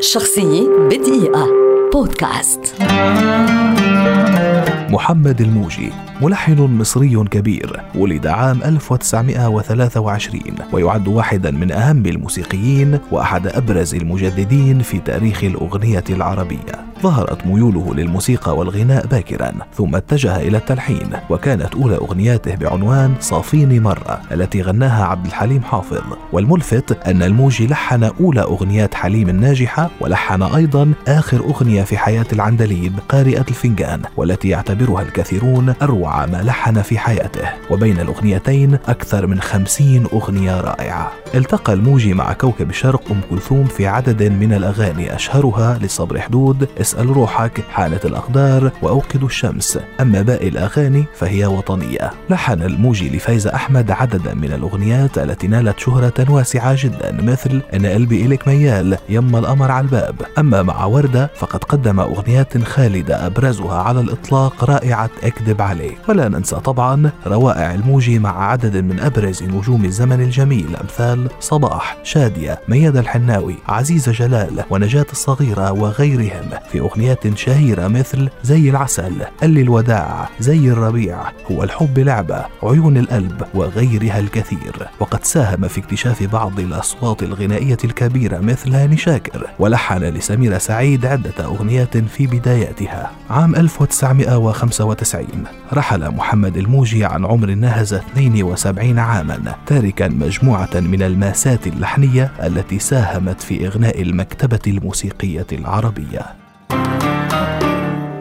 شخصية بدقيقة. بودكاست. محمد الموجي ملحن مصري كبير ولد عام 1923 ويعد واحدا من أهم الموسيقيين وأحد أبرز المجددين في تاريخ الأغنية العربية. ظهرت ميوله للموسيقى والغناء باكرا ثم اتجه إلى التلحين وكانت أولى أغنياته بعنوان صافيني مرة التي غناها عبد الحليم حافظ. والملفت أن الموجي لحن أولى أغنيات حليم الناجحة ولحن أيضا آخر أغنية في حياة العندليب قارئة الفنجان والتي يعتبرها الكثيرون أروع ما لحن في حياته. وبين الأغنيتين أكثر من خمسين أغنية رائعة. التقى الموجي مع كوكب الشرق أم كلثوم في عدد من الأغاني أشهرها لصبر حدود اسأل روحك حانت الأقدار وأوقد الشمس. أما باقي الأغاني فهي وطنية. لحن الموجي لفايزة أحمد عددا من الأغنيات التي نالت شهرة واسعة جدا مثل إن قلبي إلك ميال يما القمر على الباب. أما مع وردة فقد قدم أغنيات خالدة أبرزها على الإطلاق رائعة اكذب عليه ولا ننسى طبعا روائع الموجي مع عدد من أبرز نجوم الزمن الجميل أمثال صباح شادية ميادة الحناوي عزيزة جلال ونجاة الصغيرة وغيرهم. في أغنيات شهيرة مثل زي العسل قل الوداع زي الربيع هو الحب لعبة عيون القلب وغيرها الكثير. وقد ساهم في اكتشاف بعض الأصوات الغنائية الكبيرة مثل هاني شاكر. ولحن لسميرة سعيد عدة أغنيات في بداياتها. عام 1995 رحل محمد الموجي عن عمر ناهز 72 عاما تاركا مجموعة من الماسات اللحنية التي ساهمت في إغناء المكتبة الموسيقية العربية.